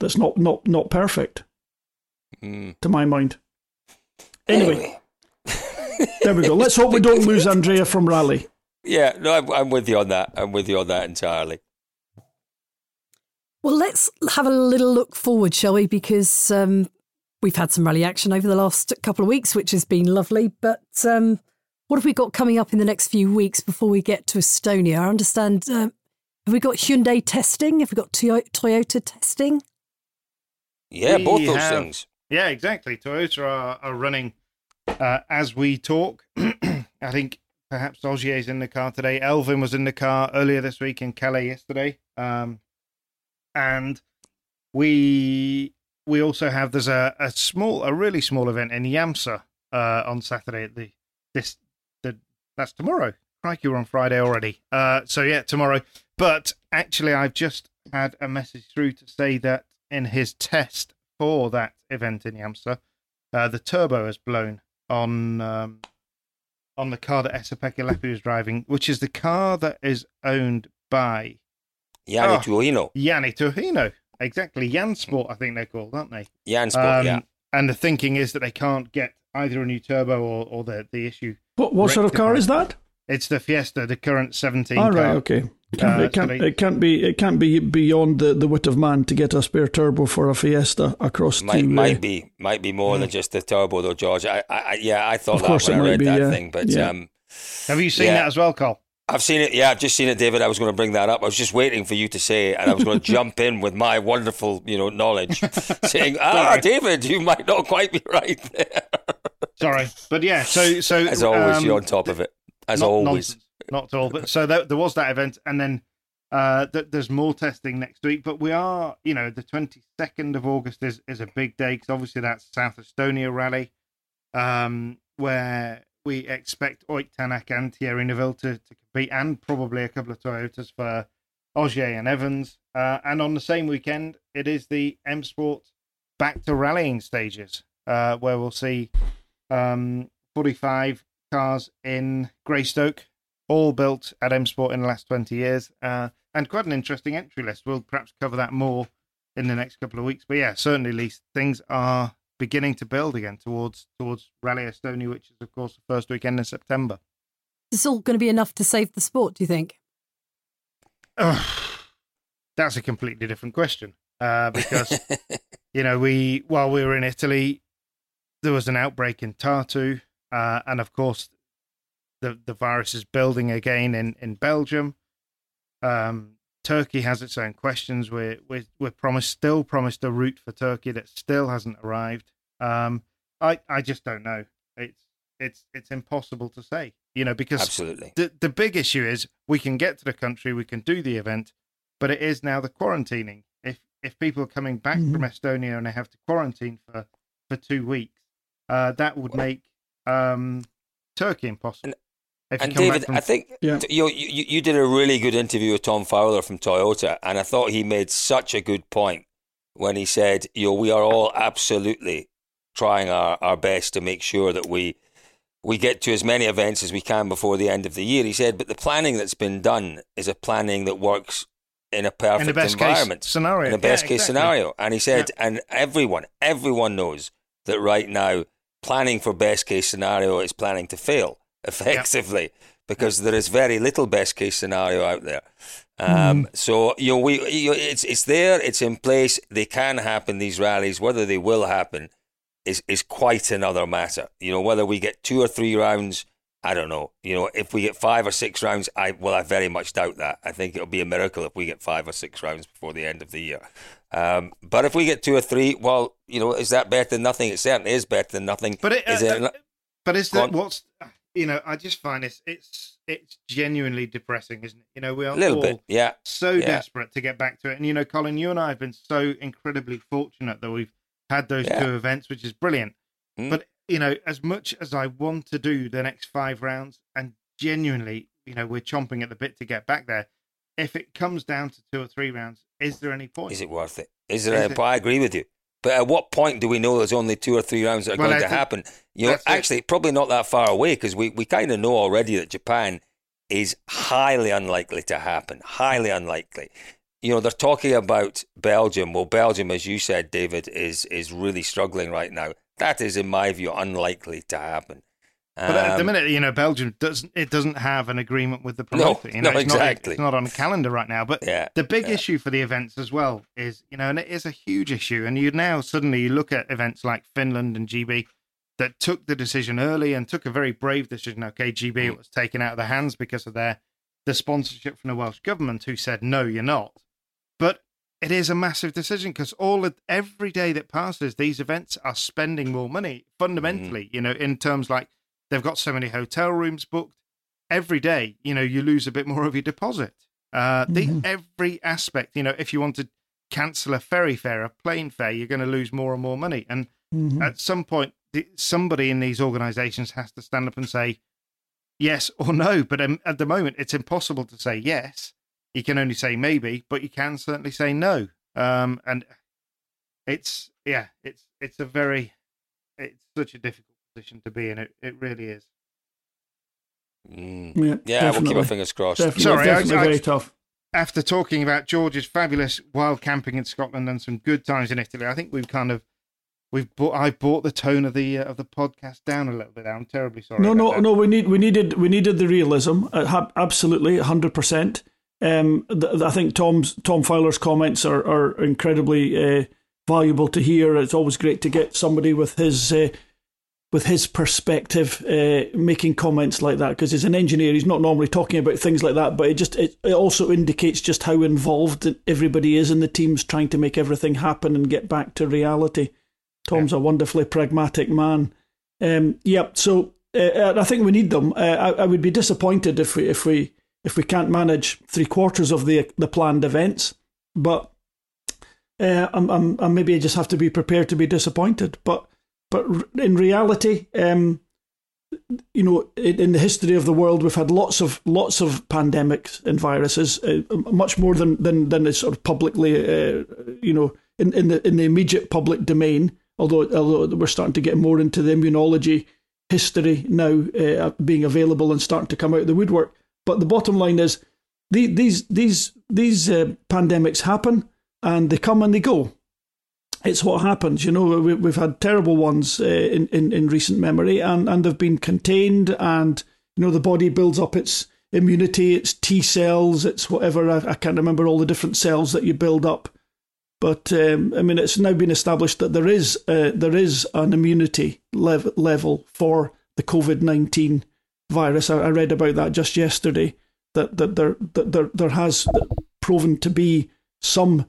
that's not not not perfect Mm. to my mind. Anyway, there we go. Let's hope we don't lose Andrea from rally. Yeah, no, I'm, I'm with you on that. I'm with you on that entirely. Well, let's have a little look forward, shall we? Because um, we've had some rally action over the last couple of weeks, which has been lovely. But um, what have we got coming up in the next few weeks before we get to Estonia? I understand. Um, have we got Hyundai testing? Have we got Toyota testing? Yeah, We both those have- things. Yeah, exactly. Toyota are, are running uh, as we talk. I think perhaps Ogier's in the car today. Elfyn was in the car earlier this week in Calais yesterday. Um, and we we also have there's a, a small a really small event in Jämsä uh, on Saturday at the this the that's tomorrow. Crikey, we're on Friday already. Uh, so yeah, tomorrow. But actually, I've just had a message through to say that in his test for that event in Jämsä, uh, the turbo has blown on um, on the car that Esa-Pekka was driving, which is the car that is owned by Janne Oh. Tuohino. Janne Tuohino. Exactly, Jansport, I think they're called, aren't they? Jan Sport, Um, yeah. And the thinking is that they can't get either a new turbo or, or the, the issue. What what sort of car is that? It's the Fiesta, the current 17 All right, car. okay. Can't, Uh, it, can't, it can't be it can't be beyond the, the wit of man to get a spare turbo for a Fiesta across Might to might be might be more than just the turbo though, George. I, I I- yeah, I thought Of that when it I read be, that yeah. thing, but Yeah. um, Have you seen Yeah. that as well, Cole? I've seen it. Yeah, I've just seen it, David. I was going to bring that up. I was just waiting for you to say, it, and I was going to jump in with my wonderful, you know, knowledge, saying, "Ah, David, you might not quite be right there." Sorry. But yeah, so. so As always, um, you're on top of it. As not always. nonsense, not at all. But so there, there was that event, and then Uh, that there's more testing next week, but we are, you know, the 22nd of August is, is a big day because obviously that's South Estonia Rally, um, where we expect Ott Tänak and Thierry Neuville to, to compete, and probably a couple of Toyotas for Ogier and Evans. Uh, and on the same weekend, it is the M Sport back to rallying stages, uh, where we'll see um, 45 cars in Greystoke, all built at M Sport in the last 20 years, uh, and quite an interesting entry list. We'll perhaps cover that more in the next couple of weeks. But yeah, certainly, least things are beginning to build again towards towards Rally Estonia, which is of course the first weekend in September. Is this all going to be enough to save the sport? Do you think? that's a completely different question uh, because you know we while we were in Italy, there was an outbreak in Tartu, uh, and of course the the virus is building again in in Belgium. Um, Turkey has its own questions. We're we're, we're promised still promised a route for Turkey that still hasn't arrived. Um, I I just don't know. It's it's it's impossible to say. You know because absolutely the the big issue is we can get to the country, we can do the event, but it is now the quarantining. If if people are coming back mm-hmm. from Estonia and they have to quarantine for for two weeks, uh, that would make um, Turkey impossible. And, and David, from... I think yeah. you, you you did a really good interview with Tom Fowler from Toyota, and I thought he made such a good point when he said, "You know, we are all absolutely trying our, our best to make sure that we we get to as many events as we can before the end of the year." He said, "But the planning that's been done is a planning that works in a perfect in environment scenario, in a best yeah, case exactly. scenario." And he said, yeah. "And everyone, everyone knows that right now." Planning for best case scenario is planning to fail effectively yep. because there is very little best case scenario out there. Um, mm. So you know, we you know, it's it's there, it's in place. They can happen these rallies. Whether they will happen is is quite another matter. You know, whether we get two or three rounds. I don't know. You know, if we get five or six rounds, I well, I very much doubt that. I think it'll be a miracle if we get five or six rounds before the end of the year. Um, but if we get two or three, well, you know, is that better than nothing? It certainly is better than nothing. But it, is uh, it, but is that what's you know, I just find it's it's it's genuinely depressing, isn't it? You know, we are a little bit, yeah, so yeah. desperate to get back to it. And you know, Colin, you and I have been so incredibly fortunate that we've had those yeah. two events, which is brilliant. Mm. But you know, as much as I want to do the next five rounds, and genuinely, you know, we're chomping at the bit to get back there. If it comes down to two or three rounds, is there any point? Is it worth it? Is there? Is a, it? I agree with you. But at what point do we know there's only two or three rounds that are well, going to happen? You know, actually, it. probably not that far away because we, we kind of know already that Japan is highly unlikely to happen. Highly unlikely. You know, they're talking about Belgium. Well, Belgium, as you said, David, is is really struggling right now. That is, in my view, unlikely to happen. But at the um, minute, you know, Belgium doesn't it doesn't have an agreement with the promoter. No, you know, no, it's exactly. Not, it's not on a calendar right now. But yeah, the big yeah. issue for the events as well is, you know, and it is a huge issue. And you now suddenly you look at events like Finland and GB that took the decision early and took a very brave decision. Okay, GB mm. was taken out of their hands because of their the sponsorship from the Welsh government, who said no, you're not. But it is a massive decision because all of, every day that passes, these events are spending more money fundamentally. Mm. You know, in terms like They've got so many hotel rooms booked. Every day, you know, you lose a bit more of your deposit. Uh, the mm-hmm. every aspect, you know, if you want to cancel a ferry fare, a plane fare, you're going to lose more and more money. And mm-hmm. at some point, somebody in these organisations has to stand up and say yes or no. But um, at the moment, it's impossible to say yes. You can only say maybe, but you can certainly say no. Um, and it's yeah, it's it's a very it's such a difficult position to be in. It it really is. Mm. Yeah, yeah we'll keep our fingers crossed. Definitely, Sorry, definitely I, very tough. After talking about George's fabulous wild camping in Scotland and some good times in Italy, I think we've kind of we've bought. I brought the tone of the uh, of the podcast down a little bit. I'm terribly sorry. No, no, that. no. We need we needed we needed the realism. Uh, absolutely, hundred percent. Um, I think Tom's Tom Fowler's comments are are incredibly uh, valuable to hear. It's always great to get somebody with his uh, with his perspective, uh, making comments like that because he's an engineer. He's not normally talking about things like that, but it just it, it also indicates just how involved everybody is in the teams trying to make everything happen and get back to reality. Tom's yeah. a wonderfully pragmatic man. Um, yep. So uh, I think we need them. Uh, I, I, would be disappointed if we if we if we can't manage three quarters of the the planned events. But uh, I'm, I'm, I'm maybe I just have to be prepared to be disappointed. But but in reality, um, you know, in, the history of the world, we've had lots of lots of pandemics and viruses, uh, much more than than than is sort of publicly, uh, you know, in, in the in the immediate public domain. Although although we're starting to get more into the immunology history now, uh, being available and starting to come out of the woodwork. But the bottom line is, the, these these these uh, pandemics happen and they come and they go it's what happens. You know, we, have had terrible ones uh, in, in, in recent memory, and, and they've been contained, and you know the body builds up its immunity, its T cells, its whatever. I, I can't remember all the different cells that you build up, but um, I mean, it's now been established that there is uh, there is an immunity lev- level for the COVID nineteen virus. I, I read about that just yesterday. That that there that there there has proven to be some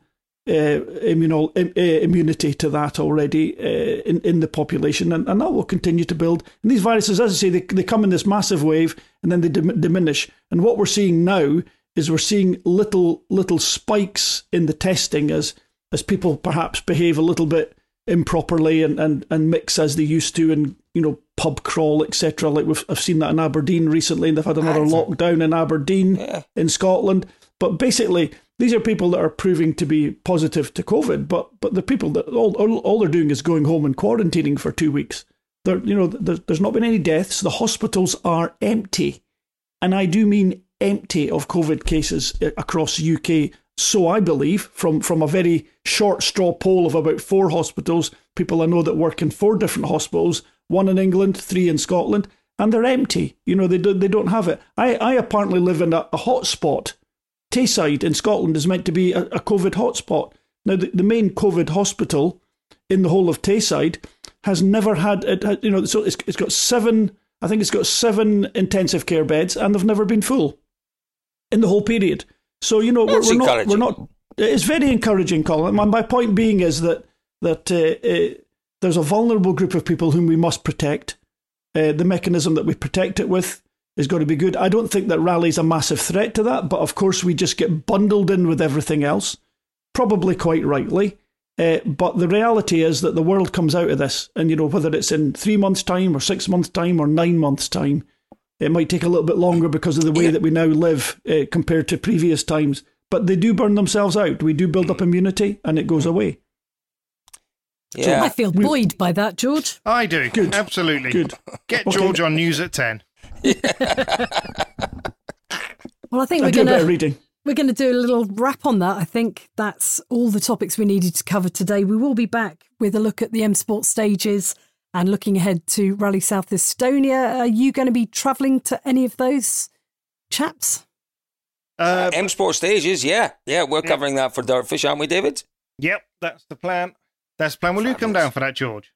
uh, immuno, uh, immunity to that already uh, in, in the population, and, and that will continue to build. And these viruses, as I say, they, they come in this massive wave and then they dim- diminish. And what we're seeing now is we're seeing little little spikes in the testing as as people perhaps behave a little bit improperly and, and, and mix as they used to and you know pub crawl etc like we've I've seen that in Aberdeen recently and they've had another lockdown in Aberdeen yeah. in Scotland but basically these are people that are proving to be positive to COVID, but but the people that all, all, all they're doing is going home and quarantining for two weeks. There, you know, there, there's not been any deaths. The hospitals are empty, and I do mean empty of COVID cases eh, across the UK. So I believe from from a very short straw poll of about four hospitals, people I know that work in four different hospitals, one in England, three in Scotland, and they're empty. You know, they do, they don't have it. I I apparently live in a, a hotspot Tayside in Scotland is meant to be a, a COVID hotspot. Now, the, the, main COVID hospital in the whole of Tayside has never had, it, you know, so it's, it's got seven, I think it's got seven intensive care beds, and they've never been full in the whole period. So you know, we're, we're not, we're not. It's very encouraging, Colin. My, my point being is that that uh, uh, there's a vulnerable group of people whom we must protect. Uh, the mechanism that we protect it with is going to be good. I don't think that rally's a massive threat to that, but of course we just get bundled in with everything else, probably quite rightly. Uh, but the reality is that the world comes out of this, and you know whether it's in three months' time or six months' time or nine months' time, it might take a little bit longer because of the way yeah. that we now live uh, compared to previous times. But they do burn themselves out. We do build up immunity, and it goes away. Yeah. I feel buoyed by that, George. I do. Good. Absolutely. Good. Get George okay. on news at 10. Well, I think I we're going to we're going to do a little wrap on that. I think that's all the topics we needed to cover today. We will be back with a look at the M Sport stages and looking ahead to Rally South Estonia. Are you going to be travelling to any of those chaps? Uh, M Sport stages, yeah, yeah, we're yeah. covering that for Dirtfish, aren't we, David? Yep, that's the plan. That's the plan. Will Fabulous. you come down for that, George?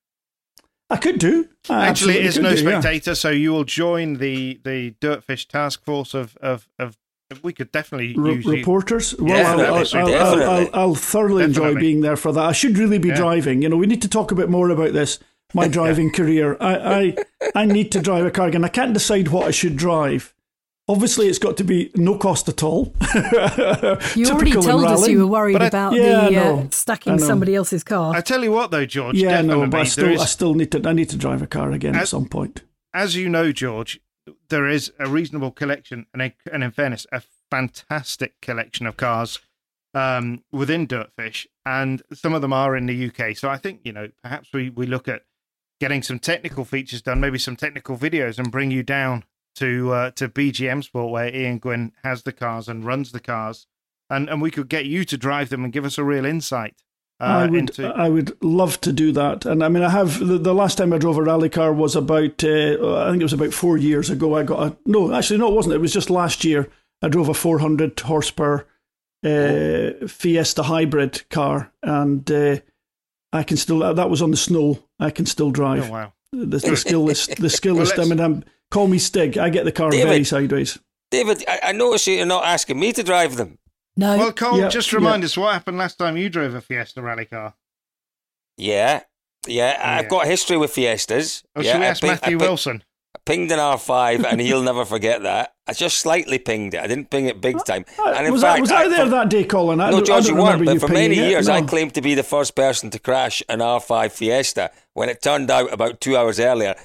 I could do. I Actually, it is no do, spectator, yeah. so you will join the the Dirtfish task force of of, of we could definitely use reporters. You. Well, I'll, I'll, I'll, I'll, I'll, thoroughly definitely. enjoy being there for that. I should really be yeah. driving. You know, we need to talk a bit more about this. My driving career. I, I I need to drive a car again. I can't decide what I should drive. Obviously, it's got to be no cost at all. you already told us you were worried I, about yeah, the uh, stacking somebody else's car. I tell you what, though, George. Yeah, no, but I still, is, I still need to. I need to drive a car again as, at some point. As you know, George, there is a reasonable collection, and, a, and in fairness, a fantastic collection of cars um, within Dirtfish, and some of them are in the UK. So I think you know, perhaps we we look at getting some technical features done, maybe some technical videos, and bring you down to uh, to BGM Sport where Ian Gwynn has the cars and runs the cars, and and we could get you to drive them and give us a real insight. Uh, I would into... I would love to do that, and I mean I have the, the last time I drove a rally car was about uh, I think it was about four years ago. I got a no, actually no, it wasn't. It was just last year. I drove a 400 horsepower uh, Fiesta hybrid car, and uh, I can still that was on the snow. I can still drive. Oh, wow. The, the skill is the skill is. I mean, I'm Call me Stig. I get the car David, very sideways. David, I, I notice you're not asking me to drive them. No. Well, Cole, yeah, just remind yeah. us what happened last time you drove a Fiesta rally car. Yeah, yeah, I've got a history with Fiestas. Oh, yeah, should we ask Matthew Wilson? I pinged an R5, and he'll never forget that. I just slightly pinged it. I didn't ping it big time. Uh, And in was, fact, I, was I there that day, Colin? I no, George, you weren't. remember But for many it, years, I claimed to be the first person to crash an R5 Fiesta. When it turned out about two hours earlier,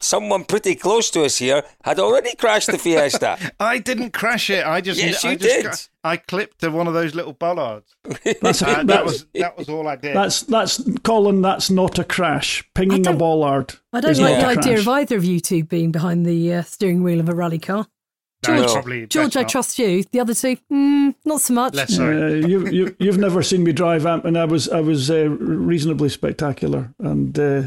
someone pretty close to us here had already crashed the Fiesta. I didn't crash it. I just, Yes, I you just did. I clipped to one of those little bollards. That's, Uh, that was that was all I did. that's that's Colin. That's not a crash. Pinging a don't- bollard. I don't like the a idea of either of you two being behind the uh, steering wheel of a rally car. No, George- probably George, I not. trust you. The other two, mm, not so much. Less so. Uh, you, you, you've never seen me drive, Amp, and I was I was uh, reasonably spectacular. And uh,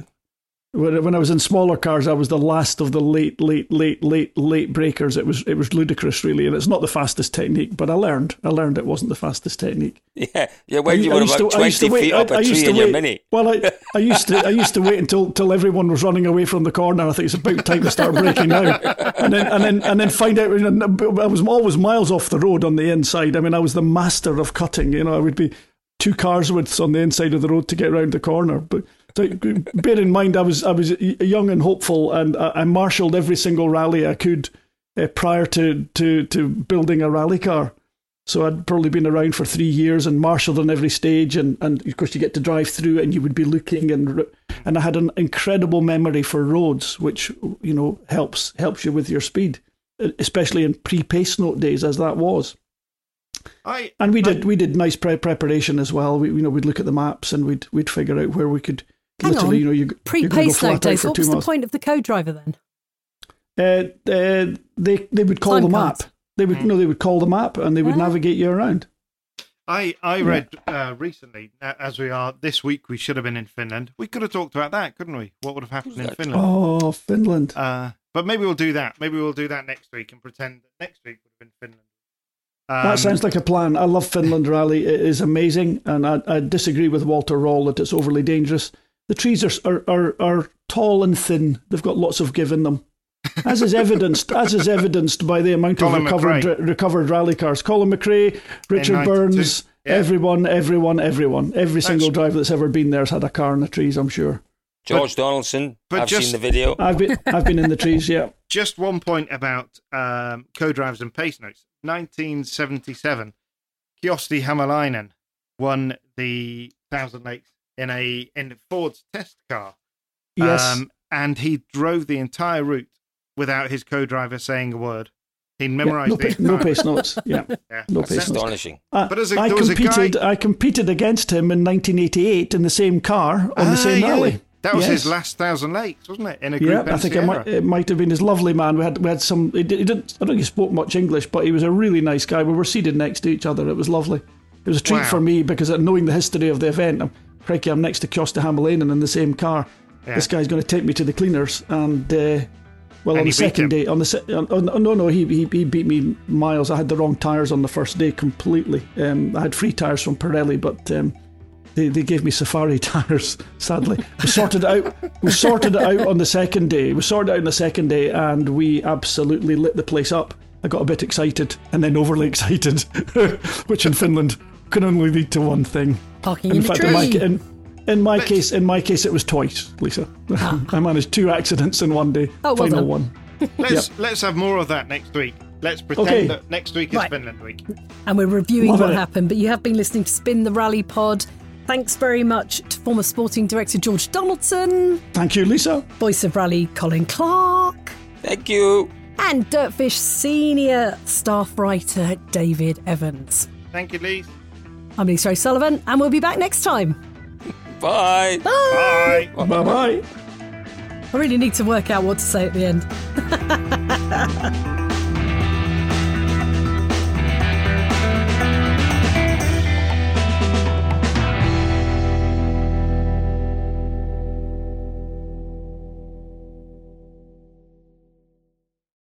when, when I was in smaller cars, I was the last of the late, late, late, late, late breakers. It was it was ludicrous, really, and it's not the fastest technique. But I learned. I learned it wasn't the fastest technique. yeah, yeah. When do you I were about to- I twenty feet wait- up I- a I tree to in your mini. Well, I, I used to I used to wait until until everyone was running away from the corner. I think it's about time to start breaking now, and then and then and then find out. I was always miles off the road on the inside. I mean, I was the master of cutting. You know, I would be two cars widths on the inside of the road to get round the corner. But so, bear in mind, I was I was young and hopeful, and I, I marshalled every single rally I could uh, prior to, to to building a rally car. So I'd probably been around for three years and marshalled on every stage, and, and of course you get to drive through and you would be looking and and I had an incredible memory for roads, which you know helps helps you with your speed, especially in pre-pace note days as that was. I And we did we did nice pre- preparation as well. We you know we'd look at the maps and we'd we'd figure out where we could Hang literally on. you know you Pre-pace go note days. for What two was the point of the co-driver then? Uh, uh, they they would call Time the map. cards. They would no, they would call the map and they would Ah. navigate you around. I I read uh, recently, uh, as we are this week, we should have been in Finland. We could have talked about that, couldn't we? What would have happened in Finland? Oh, Finland! Uh, but maybe we'll do that. Maybe we'll do that next week and pretend that next week would have been Finland. Um, that sounds like a plan. I love Finland Rally. It is amazing, and I, I disagree with Walter Röhrl that it's overly dangerous. The trees are, are are are tall and thin. They've got lots of give in them, as is evidenced as is evidenced by the amount Colin of recovered McRae. recovered rally cars. Colin McRae, Richard Burns, yeah. everyone, everyone, everyone, every single That's- driver that's ever been there has had a car in the trees. I'm sure. George Donaldson. but I've just- seen the video. I've been I've been in the trees. Yeah. Just one point about um, co-drivers and pace notes. 1977, Kyösti Hämäläinen won the Thousand Lakes in a in Ford's test car. Yes. Um, and he drove the entire route without his co-driver saying a word. He Yeah, memorized no, the pa- no pace notes. Yeah. Yeah. No That's pace notes. Astonishing. I, But as a- I there was a competed. guy- I competed against him in 1988 in the same car on Ah, the same yeah. rally. That was his last Thousand Lakes, wasn't it? In a group Yeah, I think it might, it might have been his lovely man. We had we had some. He, did, he didn't. I don't think he spoke much English, but he was a really nice guy. We were seated next to each other. It was lovely. It was a treat Wow. for me because uh, knowing the history of the event, I'm, crikey, I'm next to Kyösti Hämäläinen in the same car. Yeah. This guy's going to take me to the cleaners, and uh, well, And on the second him. day, on the se- on, on, no, no, he, he he beat me miles. I had the wrong tires on the first day completely. Um, I had free tires from Pirelli, but. Um, they, they gave me safari tires. Sadly, we sorted it out. We sorted it out on the second day. We sorted it out on the second day, and we absolutely lit the place up. I got a bit excited, and then overly excited, which in Finland can only lead to one thing. Parking in, a fact, tree. in my, in, in my case, in my case, it was twice, Lisa. Ah. I managed two accidents in one day. Oh, well Final done. one. Let's let's have more of that next week. Let's pretend Okay. that next week is Right. Finland week. and we're reviewing Loving what it. happened. But you have been listening to Spin the Rally Pod. Thanks very much to former sporting director George Donaldson, Thank you, Lisa. voice of rally Colin Clark, Thank you. and Dirtfish senior staff writer David Evans. Thank you, Lee. I'm Lisa O'Sullivan, and we'll be back next time. Bye. Bye. Bye bye. I really need to work out what to say at the end.